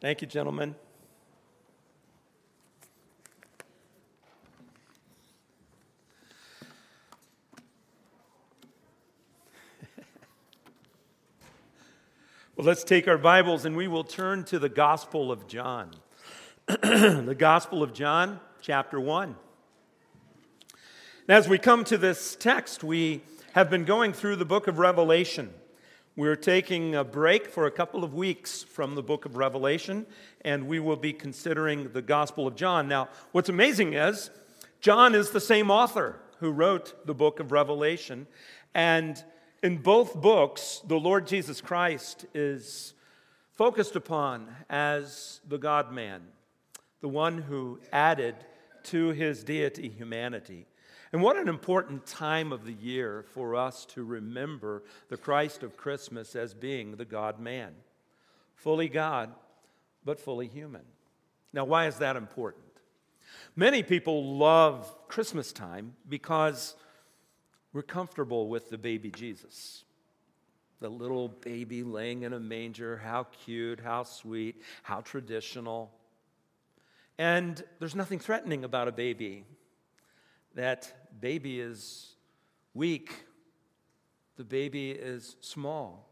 Thank you, gentlemen. well, let's take our Bibles and we will turn to the Gospel of John. the Gospel of John, chapter 1. As we come to this text, we have been going through the book of Revelation. We're taking a break for a couple of weeks from the book of Revelation, and we will be considering the Gospel of John. Now, what's amazing is John is the same author who wrote the book of Revelation, and in both books, the Lord Jesus Christ is focused upon as the God man, the one who added to his deity humanity. And what an important time of the year for us to remember the Christ of Christmas as being the God man, fully God, but fully human. Now, why is that important? Many people love Christmas time because we're comfortable with the baby Jesus. The little baby laying in a manger, how cute, how sweet, how traditional. And there's nothing threatening about a baby that baby is weak, the baby is small,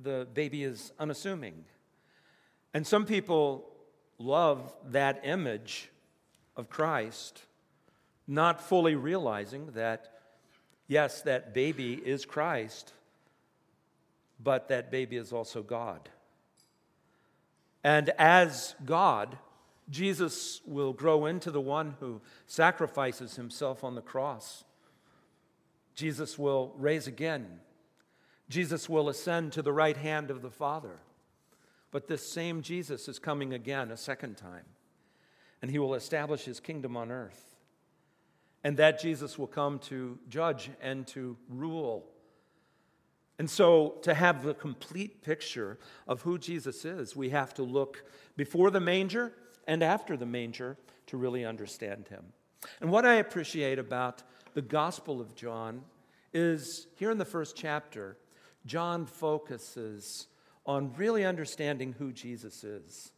the baby is unassuming. And some people love that image of Christ, not fully realizing that, yes, that baby is Christ, but that baby is also God. And as God, Jesus will grow into the one who sacrifices himself on the cross. Jesus will raise again. Jesus will ascend to the right hand of the Father. But this same Jesus is coming again a second time, and he will establish his kingdom on earth. And that Jesus will come to judge and to rule. And so, to have the complete picture of who Jesus is, we have to look before the manger and after the manger to really understand him. And what I appreciate about the Gospel of John is here in the first chapter, John focuses on really understanding who Jesus is.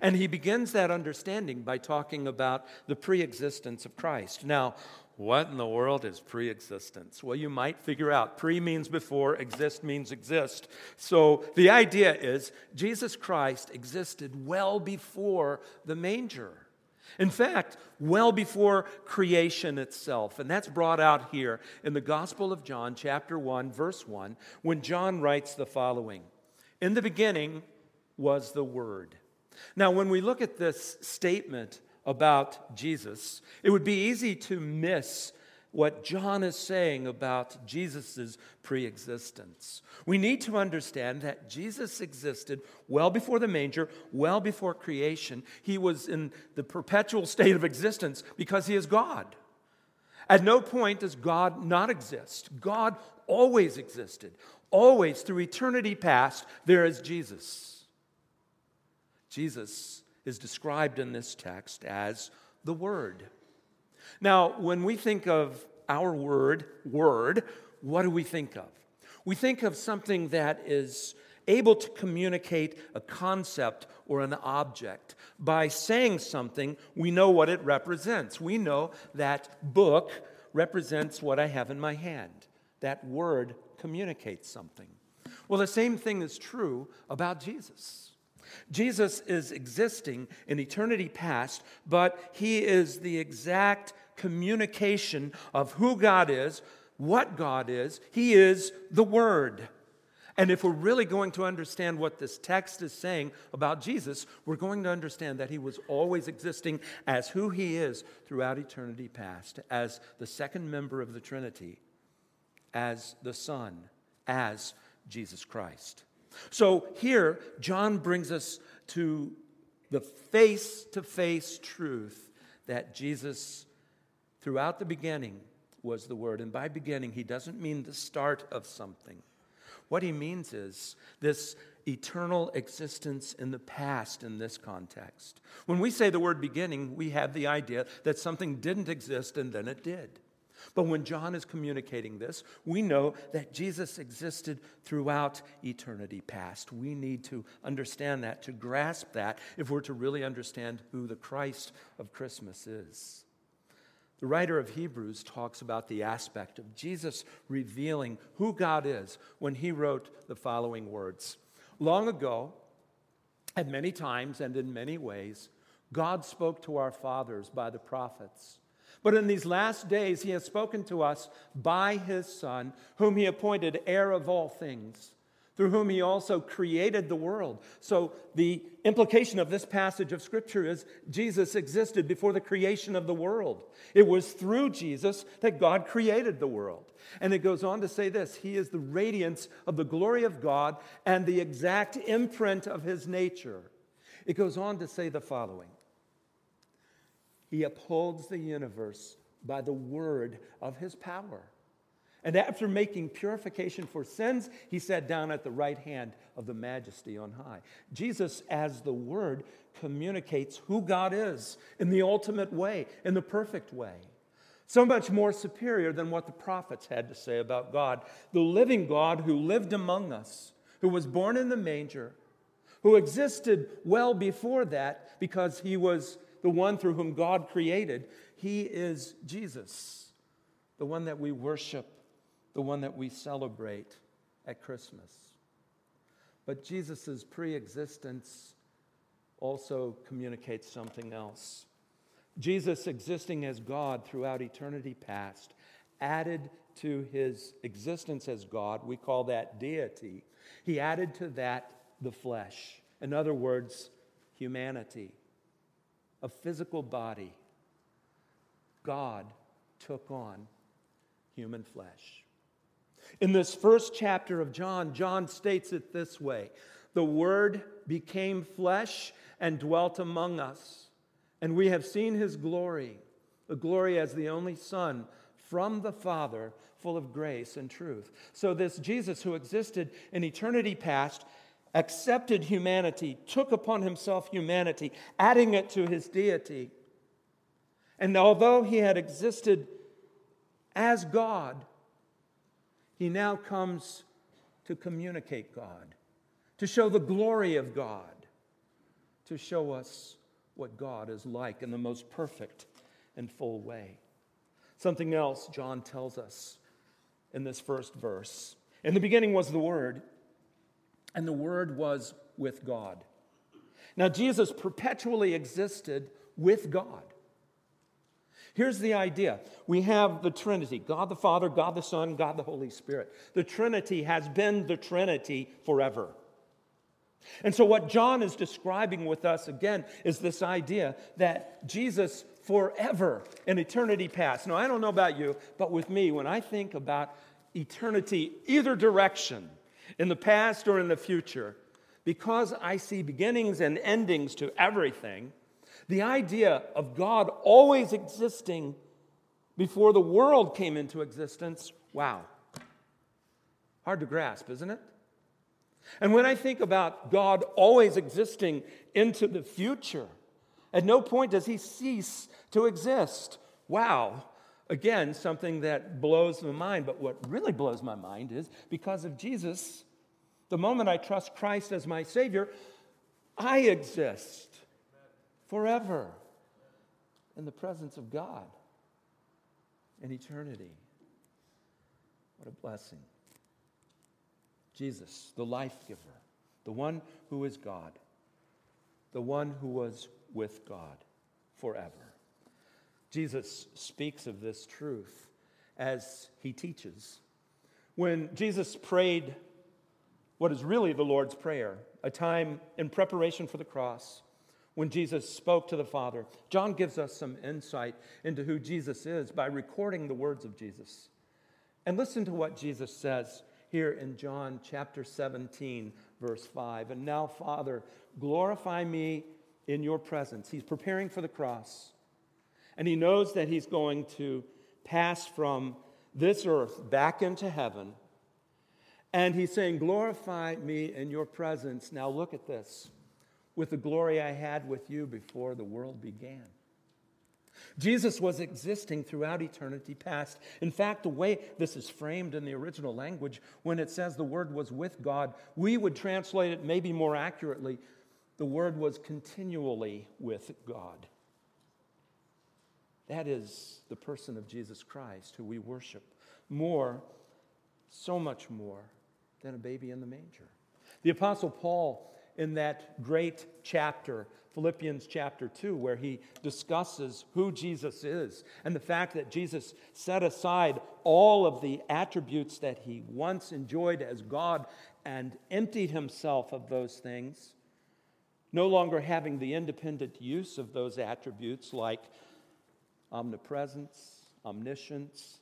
And he begins that understanding by talking about the pre existence of Christ. Now, what in the world is pre existence? Well, you might figure out pre means before, exist means exist. So the idea is Jesus Christ existed well before the manger. In fact, well before creation itself. And that's brought out here in the Gospel of John, chapter 1, verse 1, when John writes the following In the beginning was the Word. Now, when we look at this statement about Jesus, it would be easy to miss what John is saying about Jesus' pre existence. We need to understand that Jesus existed well before the manger, well before creation. He was in the perpetual state of existence because he is God. At no point does God not exist. God always existed. Always, through eternity past, there is Jesus. Jesus is described in this text as the Word. Now, when we think of our word, word, what do we think of? We think of something that is able to communicate a concept or an object. By saying something, we know what it represents. We know that book represents what I have in my hand. That word communicates something. Well, the same thing is true about Jesus. Jesus is existing in eternity past, but he is the exact communication of who God is, what God is. He is the Word. And if we're really going to understand what this text is saying about Jesus, we're going to understand that he was always existing as who he is throughout eternity past, as the second member of the Trinity, as the Son, as Jesus Christ. So here, John brings us to the face to face truth that Jesus, throughout the beginning, was the Word. And by beginning, he doesn't mean the start of something. What he means is this eternal existence in the past in this context. When we say the word beginning, we have the idea that something didn't exist and then it did. But when John is communicating this, we know that Jesus existed throughout eternity past. We need to understand that, to grasp that, if we're to really understand who the Christ of Christmas is. The writer of Hebrews talks about the aspect of Jesus revealing who God is when he wrote the following words Long ago, at many times and in many ways, God spoke to our fathers by the prophets. But in these last days, he has spoken to us by his Son, whom he appointed heir of all things, through whom he also created the world. So, the implication of this passage of Scripture is Jesus existed before the creation of the world. It was through Jesus that God created the world. And it goes on to say this He is the radiance of the glory of God and the exact imprint of his nature. It goes on to say the following he upholds the universe by the word of his power. And after making purification for sins, he sat down at the right hand of the majesty on high. Jesus, as the word, communicates who God is in the ultimate way, in the perfect way. So much more superior than what the prophets had to say about God. The living God who lived among us, who was born in the manger, who existed well before that because he was the one through whom God created. He is Jesus, the one that we worship, the one that we celebrate at Christmas. But Jesus' pre existence also communicates something else. Jesus existing as God throughout eternity past added to his existence as God, we call that deity. He added to that the flesh. In other words, humanity a physical body, God took on human flesh. In this first chapter of John, John states it this way The Word became flesh and dwelt among us, and we have seen his glory, the glory as the only Son from the Father, full of grace and truth. So, this Jesus who existed in eternity past accepted humanity, took upon himself humanity, adding it to his deity. And although he had existed as God, he now comes to communicate God, to show the glory of God, to show us what God is like in the most perfect and full way. Something else John tells us in this first verse. In the beginning was the Word and the Word was with God. Now, Jesus perpetually existed with God. Here's the idea we have the Trinity God the Father, God the Son, God the Holy Spirit. The Trinity has been the Trinity forever. And so, what John is describing with us again is this idea that Jesus forever in eternity past. Now, I don't know about you, but with me, when I think about eternity, either direction, in the past or in the future, because I see beginnings and endings to everything, the idea of God always existing before the world came into existence, wow. Hard to grasp, isn't it? And when I think about God always existing into the future, at no point does he cease to exist. Wow. Again, something that blows my mind. But what really blows my mind is because of Jesus, the moment I trust Christ as my Savior, I exist forever in the presence of God in eternity. What a blessing. Jesus, the life giver, the one who is God, the one who was with God forever. Jesus speaks of this truth as he teaches. When Jesus prayed what is really the Lord's Prayer, a time in preparation for the cross when Jesus spoke to the Father, John gives us some insight into who Jesus is by recording the words of Jesus. And listen to what Jesus says here in John chapter 17, verse 5. And now, Father, glorify me in your presence. He's preparing for the cross. And he knows that he's going to pass from this earth back into heaven. And he's saying, Glorify me in your presence. Now look at this with the glory I had with you before the world began. Jesus was existing throughout eternity past. In fact, the way this is framed in the original language, when it says the Word was with God, we would translate it maybe more accurately the Word was continually with God. That is the person of Jesus Christ who we worship more, so much more than a baby in the manger. The Apostle Paul, in that great chapter, Philippians chapter 2, where he discusses who Jesus is and the fact that Jesus set aside all of the attributes that he once enjoyed as God and emptied himself of those things, no longer having the independent use of those attributes like omnipresence, omniscience,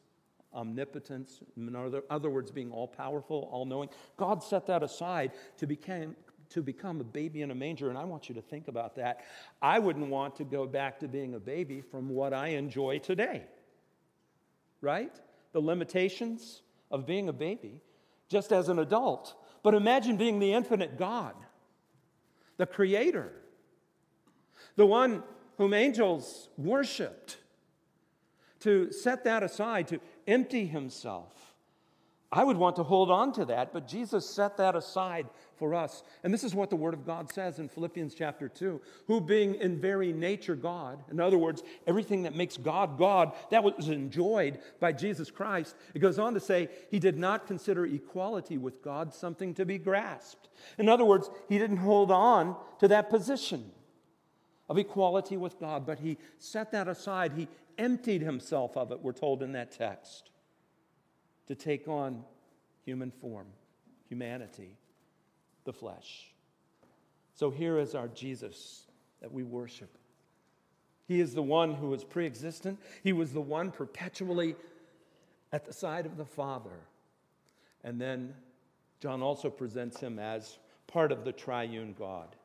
omnipotence, in other, other words, being all powerful, all knowing. God set that aside to become, to become a baby in a manger, and I want you to think about that. I wouldn't want to go back to being a baby from what I enjoy today, right? The limitations of being a baby just as an adult. But imagine being the infinite God, the creator, the one whom angels worshiped to set that aside, to empty himself. I would want to hold on to that, but Jesus set that aside for us. And this is what the Word of God says in Philippians chapter 2 who, being in very nature God, in other words, everything that makes God God, that was enjoyed by Jesus Christ. It goes on to say, He did not consider equality with God something to be grasped. In other words, He didn't hold on to that position of equality with God, but He set that aside. He emptied himself of it, we're told in that text, to take on human form, humanity, the flesh. So here is our Jesus that we worship. He is the one who was pre existent, He was the one perpetually at the side of the Father. And then John also presents him as part of the triune God.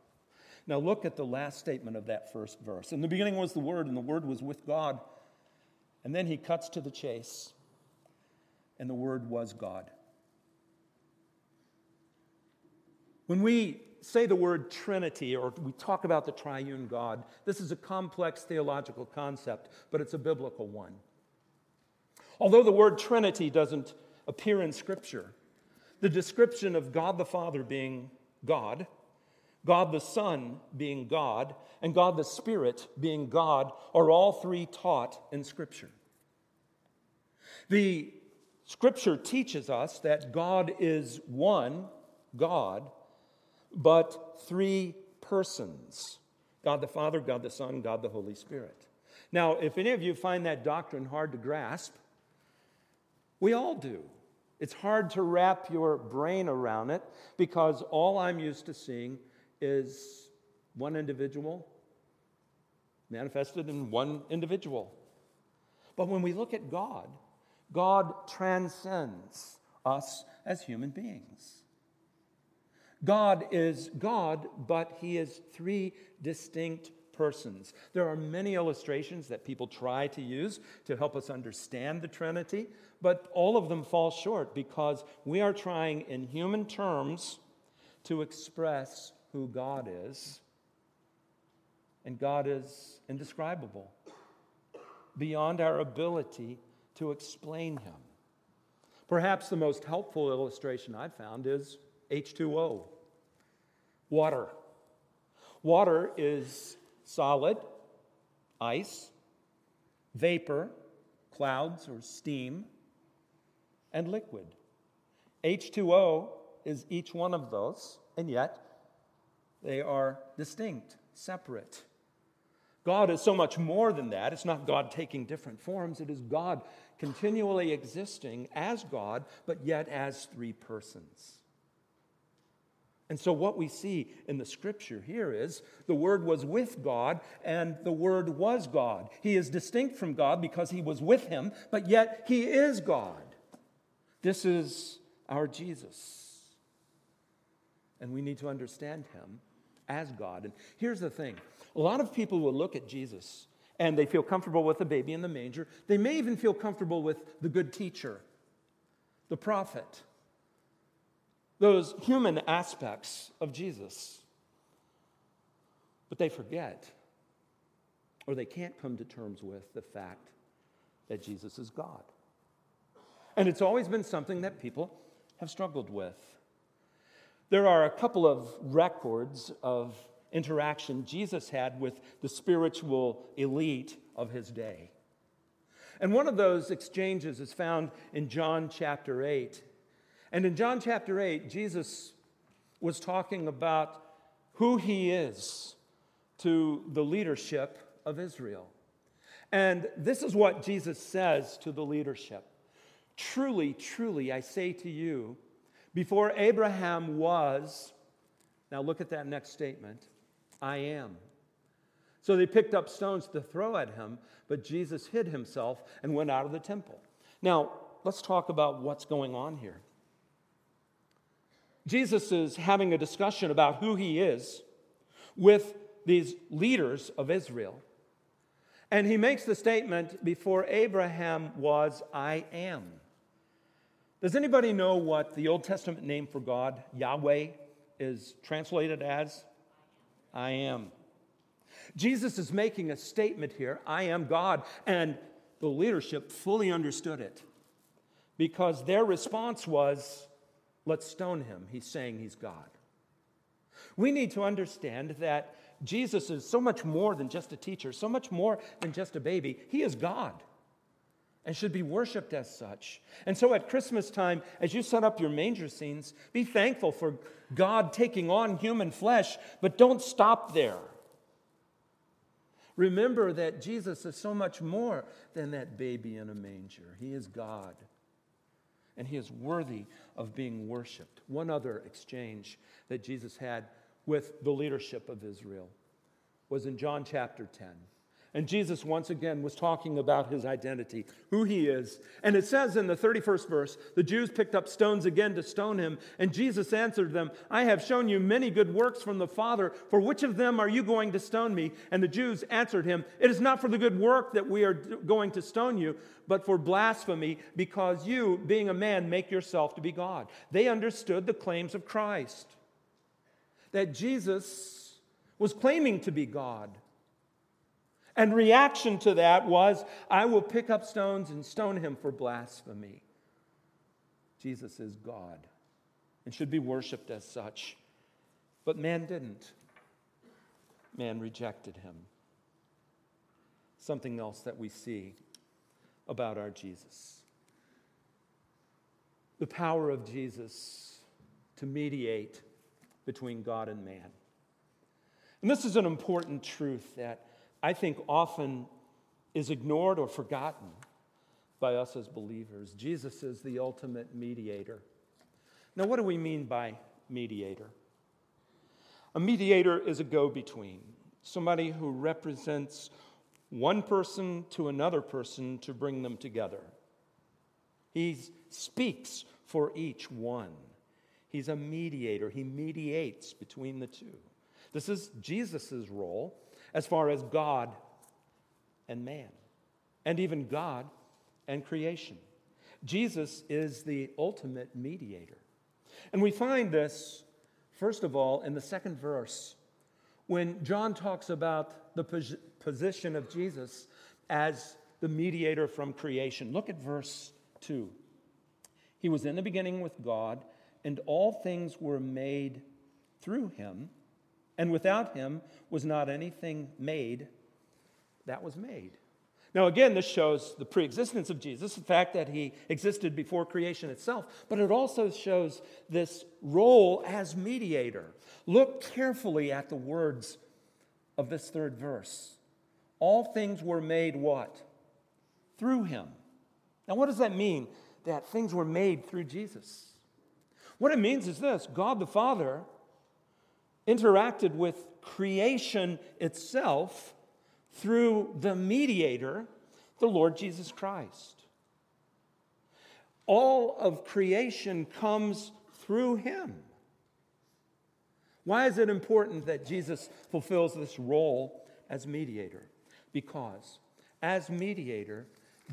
Now, look at the last statement of that first verse. In the beginning was the Word, and the Word was with God, and then he cuts to the chase, and the Word was God. When we say the word Trinity or we talk about the triune God, this is a complex theological concept, but it's a biblical one. Although the word Trinity doesn't appear in Scripture, the description of God the Father being God, God the Son being God, and God the Spirit being God are all three taught in Scripture. The scripture teaches us that God is one God, but three persons God the Father, God the Son, God the Holy Spirit. Now, if any of you find that doctrine hard to grasp, we all do. It's hard to wrap your brain around it because all I'm used to seeing is one individual manifested in one individual. But when we look at God, God transcends us as human beings. God is God, but He is three distinct persons. There are many illustrations that people try to use to help us understand the Trinity, but all of them fall short because we are trying in human terms to express who God is. And God is indescribable, beyond our ability to explain him. Perhaps the most helpful illustration I've found is H2O, water. Water is solid, ice, vapor, clouds or steam, and liquid. H2O is each one of those, and yet they are distinct, separate. God is so much more than that. It's not God taking different forms, it is God continually existing as God, but yet as three persons. And so, what we see in the scripture here is the Word was with God, and the Word was God. He is distinct from God because He was with Him, but yet He is God. This is our Jesus. And we need to understand Him as God. And here's the thing a lot of people will look at Jesus and they feel comfortable with the baby in the manger. They may even feel comfortable with the good teacher, the prophet, those human aspects of Jesus. But they forget or they can't come to terms with the fact that Jesus is God. And it's always been something that people have struggled with. There are a couple of records of interaction Jesus had with the spiritual elite of his day. And one of those exchanges is found in John chapter 8. And in John chapter 8, Jesus was talking about who he is to the leadership of Israel. And this is what Jesus says to the leadership Truly, truly, I say to you, before Abraham was, now look at that next statement, I am. So they picked up stones to throw at him, but Jesus hid himself and went out of the temple. Now, let's talk about what's going on here. Jesus is having a discussion about who he is with these leaders of Israel. And he makes the statement, Before Abraham was, I am. Does anybody know what the Old Testament name for God, Yahweh, is translated as? I am. Jesus is making a statement here I am God. And the leadership fully understood it because their response was, Let's stone him. He's saying he's God. We need to understand that Jesus is so much more than just a teacher, so much more than just a baby. He is God and should be worshiped as such. And so at Christmas time, as you set up your manger scenes, be thankful for God taking on human flesh, but don't stop there. Remember that Jesus is so much more than that baby in a manger. He is God, and He is worthy of being worshiped. One other exchange that Jesus had with the leadership of Israel was in John chapter 10. And Jesus once again was talking about his identity, who he is. And it says in the 31st verse, the Jews picked up stones again to stone him. And Jesus answered them, I have shown you many good works from the Father. For which of them are you going to stone me? And the Jews answered him, It is not for the good work that we are going to stone you, but for blasphemy, because you, being a man, make yourself to be God. They understood the claims of Christ that Jesus was claiming to be God. And reaction to that was, I will pick up stones and stone him for blasphemy. Jesus is God and should be worshiped as such. But man didn't. Man rejected him. Something else that we see about our Jesus. The power of Jesus to mediate between God and man. And this is an important truth that I think often is ignored or forgotten by us as believers. Jesus is the ultimate mediator. Now, what do we mean by mediator? A mediator is a go between, somebody who represents one person to another person to bring them together. He speaks for each one. He's a mediator, he mediates between the two. This is Jesus' role as far as God and man, and even God and creation. Jesus is the ultimate mediator. And we find this, first of all, in the second verse, when John talks about the position of Jesus as the mediator from creation. Look at verse 2. He was in the beginning with God and all things were made through him, and without him was not anything made that was made. Now, again, this shows the preexistence of Jesus, the fact that he existed before creation itself, but it also shows this role as mediator. Look carefully at the words of this third verse. All things were made what? Through him. Now, what does that mean? That things were made through Jesus. What it means is this God the Father interacted with creation itself through the mediator, the Lord Jesus Christ. All of creation comes through him. Why is it important that Jesus fulfills this role as mediator? Because as mediator,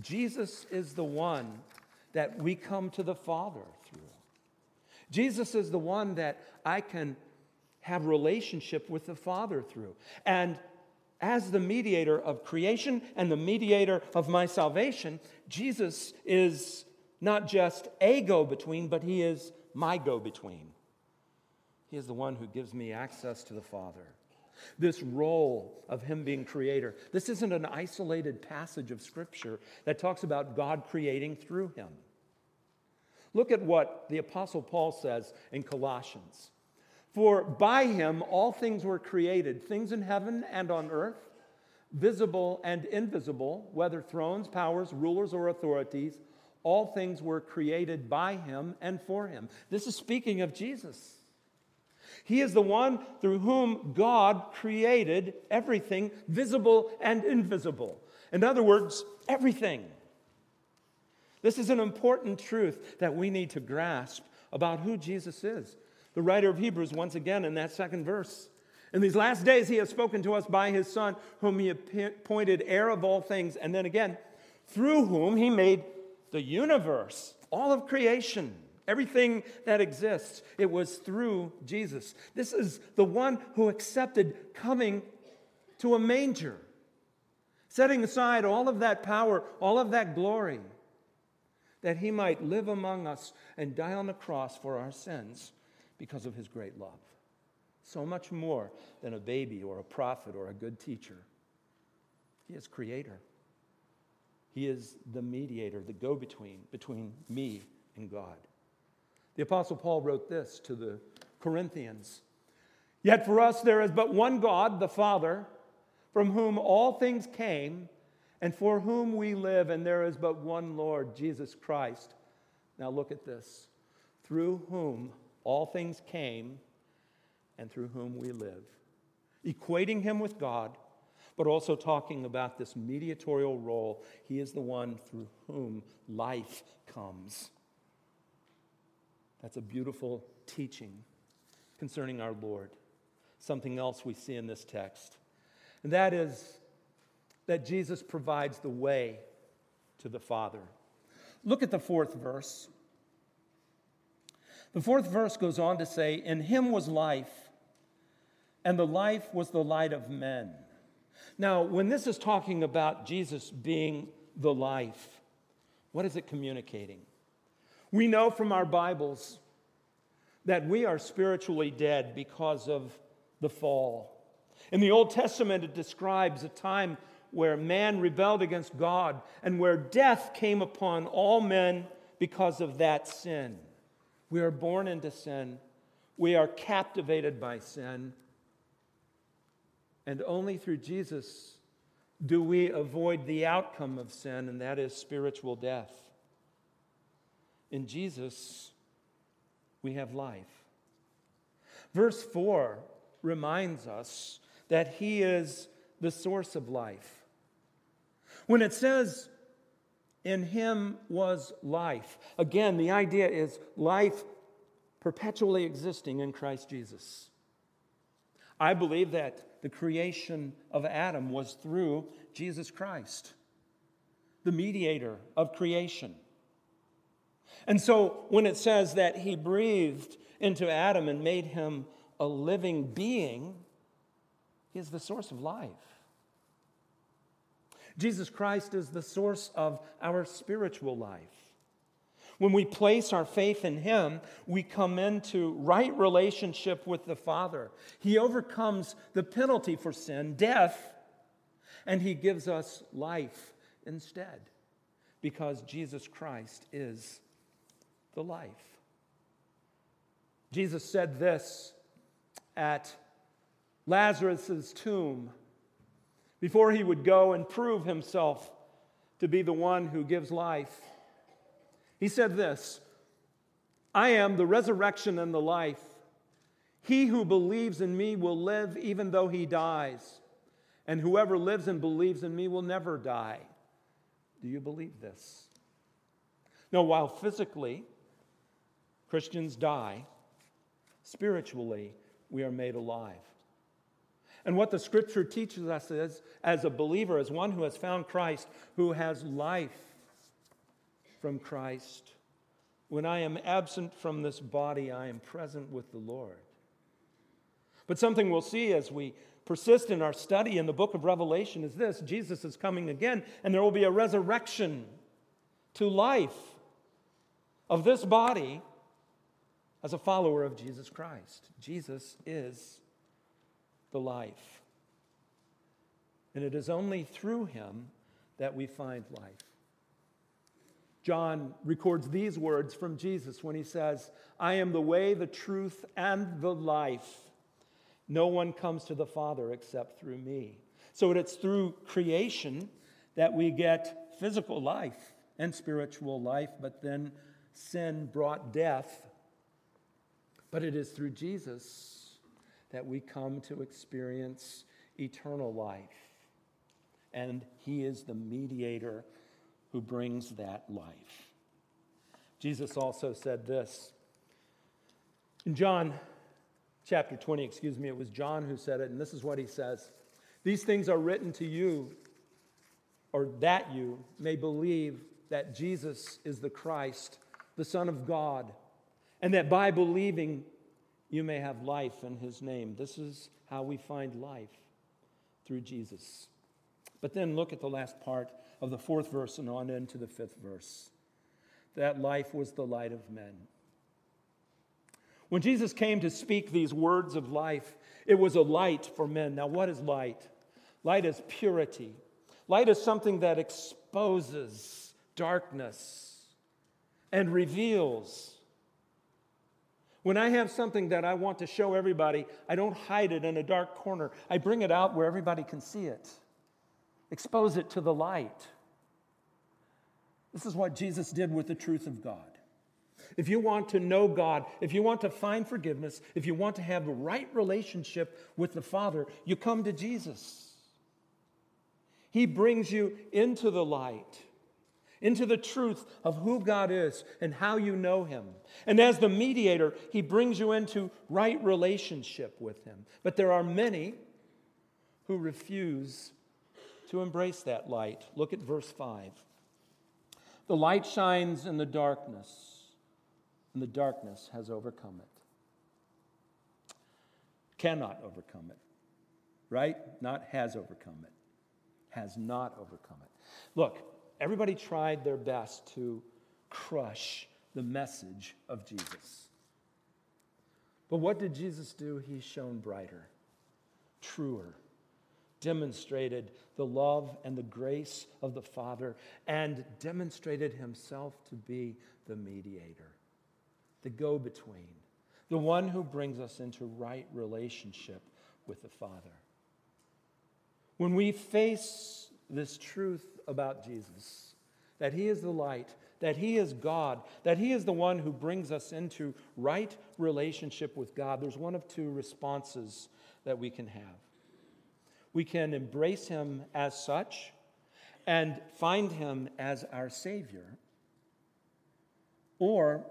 Jesus is the one that we come to the Father through. Jesus is the one that I can have relationship with the Father through. And as the mediator of creation and the mediator of my salvation, Jesus is not just a go between, but he is my go between. He is the one who gives me access to the Father. This role of him being creator. This isn't an isolated passage of Scripture that talks about God creating through him. Look at what the Apostle Paul says in Colossians. For by him all things were created, things in heaven and on earth, visible and invisible, whether thrones, powers, rulers, or authorities, all things were created by him and for him. This is speaking of Jesus. He is the one through whom God created everything, visible and invisible. In other words, everything. This is an important truth that we need to grasp about who Jesus is. The writer of Hebrews, once again, in that second verse, in these last days, he has spoken to us by his Son, whom he appointed heir of all things, and then again, through whom he made the universe, all of creation, everything that exists. It was through Jesus. This is the one who accepted coming to a manger, setting aside all of that power, all of that glory, that he might live among us and die on the cross for our sins because of his great love. So much more than a baby or a prophet or a good teacher. He is creator. He is the mediator, the go between between me and God. The Apostle Paul wrote this to the Corinthians Yet for us there is but one God, the Father, from whom all things came, and for whom we live, and there is but one Lord, Jesus Christ. Now look at this through whom all things came and through whom we live. Equating him with God, but also talking about this mediatorial role. He is the one through whom life comes. That's a beautiful teaching concerning our Lord. Something else we see in this text, and that is that Jesus provides the way to the Father. Look at the fourth verse. The fourth verse goes on to say, In him was life, and the life was the light of men. Now, when this is talking about Jesus being the life, what is it communicating? We know from our Bibles that we are spiritually dead because of the fall. In the Old Testament, it describes a time where man rebelled against God and where death came upon all men because of that sin. We are born into sin. We are captivated by sin. And only through Jesus do we avoid the outcome of sin, and that is spiritual death. In Jesus, we have life. Verse 4 reminds us that He is the source of life. When it says, in him was life. Again, the idea is life perpetually existing in Christ Jesus. I believe that the creation of Adam was through Jesus Christ, the mediator of creation. And so when it says that he breathed into Adam and made him a living being, he is the source of life. Jesus Christ is the source of our spiritual life. When we place our faith in Him, we come into right relationship with the Father. He overcomes the penalty for sin, death, and He gives us life instead because Jesus Christ is the life. Jesus said this at Lazarus' tomb before he would go and prove himself to be the one who gives life. He said this I am the resurrection and the life. He who believes in me will live even though he dies, and whoever lives and believes in me will never die. Do you believe this? Now, while physically Christians die, spiritually we are made alive. And what the scripture teaches us is, as a believer, as one who has found Christ, who has life from Christ, when I am absent from this body, I am present with the Lord. But something we'll see as we persist in our study in the book of Revelation is this Jesus is coming again, and there will be a resurrection to life of this body as a follower of Jesus Christ. Jesus is the life. And it is only through him that we find life. John records these words from Jesus when he says, I am the way, the truth, and the life. No one comes to the Father except through me. So it's through creation that we get physical life and spiritual life, but then sin brought death. But it is through Jesus that we come to experience eternal life. And He is the mediator who brings that life. Jesus also said this in John chapter 20, excuse me, it was John who said it, and this is what he says These things are written to you, or that you may believe that Jesus is the Christ, the Son of God, and that by believing you may have life in his name. This is how we find life through Jesus. But then look at the last part of the fourth verse and on into the fifth verse. That life was the light of men. When Jesus came to speak these words of life, it was a light for men. Now, what is light? Light is purity. Light is something that exposes darkness and reveals. When I have something that I want to show everybody, I don't hide it in a dark corner. I bring it out where everybody can see it, expose it to the light. This is what Jesus did with the truth of God. If you want to know God, if you want to find forgiveness, if you want to have a right relationship with the Father, you come to Jesus. He brings you into the light, into the truth of who God is and how you know Him. And as the mediator, He brings you into right relationship with Him. But there are many who refuse to embrace that light. Look at verse 5. The light shines in the darkness and the darkness has overcome it. Cannot overcome it, right? Not has overcome it, has not overcome it. Look, everybody tried their best to crush the message of Jesus. But what did Jesus do? He shone brighter, truer, demonstrated the love and the grace of the Father, and demonstrated himself to be the mediator the go between, the one who brings us into right relationship with the Father. When we face this truth about Jesus, that He is the light, that He is God, that He is the one who brings us into right relationship with God, there's one of two responses that we can have. We can embrace Him as such and find Him as our Savior, or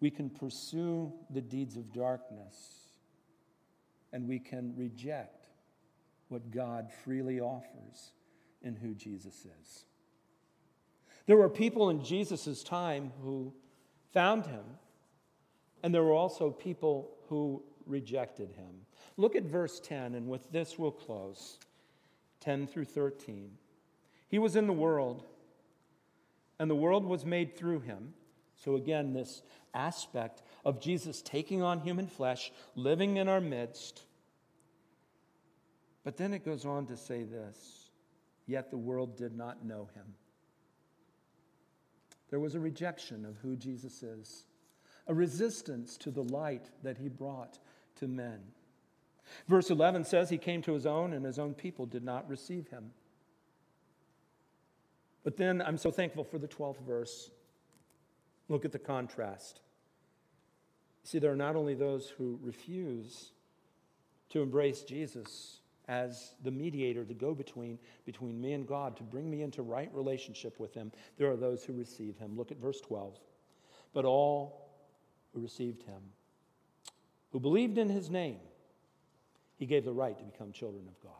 we can pursue the deeds of darkness and we can reject what God freely offers in who Jesus is. There were people in Jesus' time who found him, and there were also people who rejected him. Look at verse 10, and with this we'll close 10 through 13. He was in the world, and the world was made through him so, again, this aspect of Jesus taking on human flesh, living in our midst. But then it goes on to say this yet the world did not know him. There was a rejection of who Jesus is, a resistance to the light that he brought to men. Verse 11 says he came to his own, and his own people did not receive him. But then I'm so thankful for the 12th verse. Look at the contrast. See, there are not only those who refuse to embrace Jesus as the mediator, the go between between me and God, to bring me into right relationship with Him, there are those who receive Him. Look at verse 12. But all who received Him, who believed in His name, He gave the right to become children of God.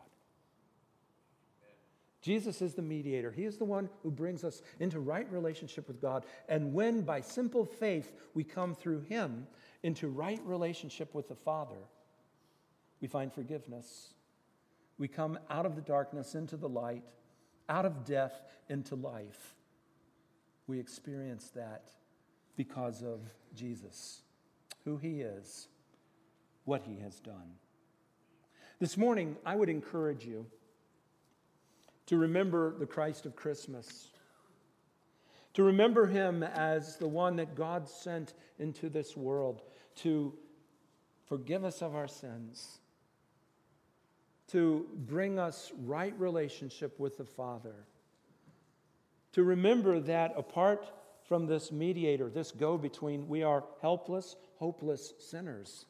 Jesus is the mediator. He is the one who brings us into right relationship with God. And when by simple faith we come through Him into right relationship with the Father, we find forgiveness. We come out of the darkness into the light, out of death into life. We experience that because of Jesus, who he is, what he has done. This morning, I would encourage you to remember the Christ of Christmas, to remember him as the one that God sent into this world to forgive us of our sins, to bring us right relationship with the Father, to remember that apart from this mediator, this go between, we are helpless, hopeless sinners.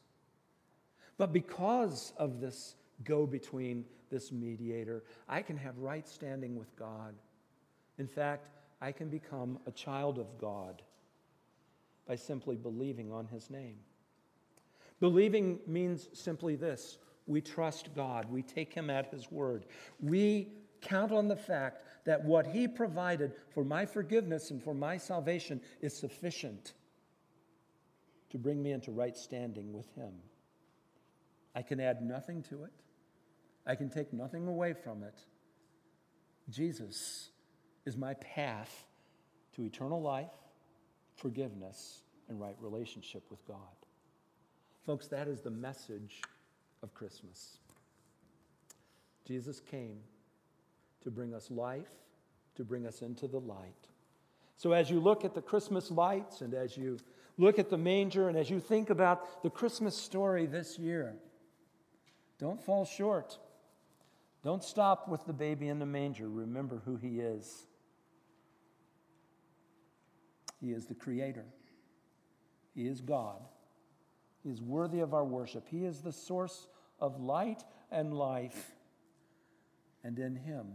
But because of this go between, this mediator, I can have right standing with God. In fact, I can become a child of God by simply believing on his name. Believing means simply this we trust God, we take him at his word. We count on the fact that what he provided for my forgiveness and for my salvation is sufficient to bring me into right standing with him. I can add nothing to it. I can take nothing away from it. Jesus is my path to eternal life, forgiveness, and right relationship with God. Folks, that is the message of Christmas. Jesus came to bring us life, to bring us into the light. So, as you look at the Christmas lights and as you look at the manger and as you think about the Christmas story this year, don't fall short. Don't stop with the baby in the manger. Remember who he is. He is the creator, he is God. He is worthy of our worship. He is the source of light and life. And in him,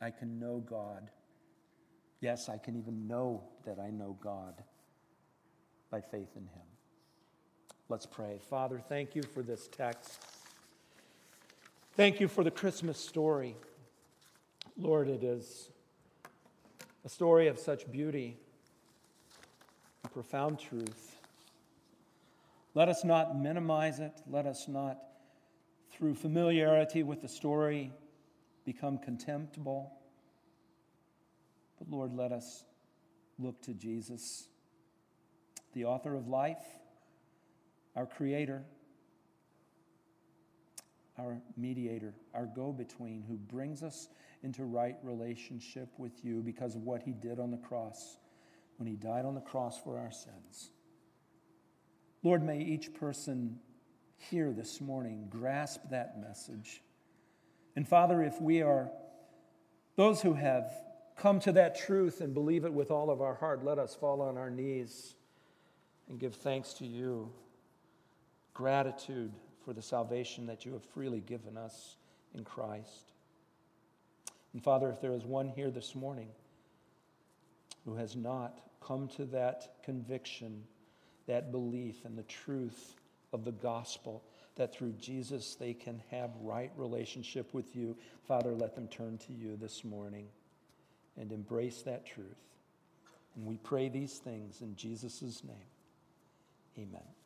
I can know God. Yes, I can even know that I know God by faith in him. Let's pray. Father, thank you for this text. Thank you for the Christmas story. Lord, it is a story of such beauty and profound truth. Let us not minimize it. Let us not, through familiarity with the story, become contemptible. But Lord, let us look to Jesus, the author of life, our Creator our mediator, our go between, who brings us into right relationship with you because of what he did on the cross when he died on the cross for our sins. Lord, may each person here this morning grasp that message. And Father, if we are those who have come to that truth and believe it with all of our heart, let us fall on our knees and give thanks to you. Gratitude for the salvation that you have freely given us in Christ. And Father, if there is one here this morning who has not come to that conviction, that belief in the truth of the gospel, that through Jesus they can have right relationship with you, Father, let them turn to you this morning and embrace that truth. And we pray these things in Jesus' name. Amen.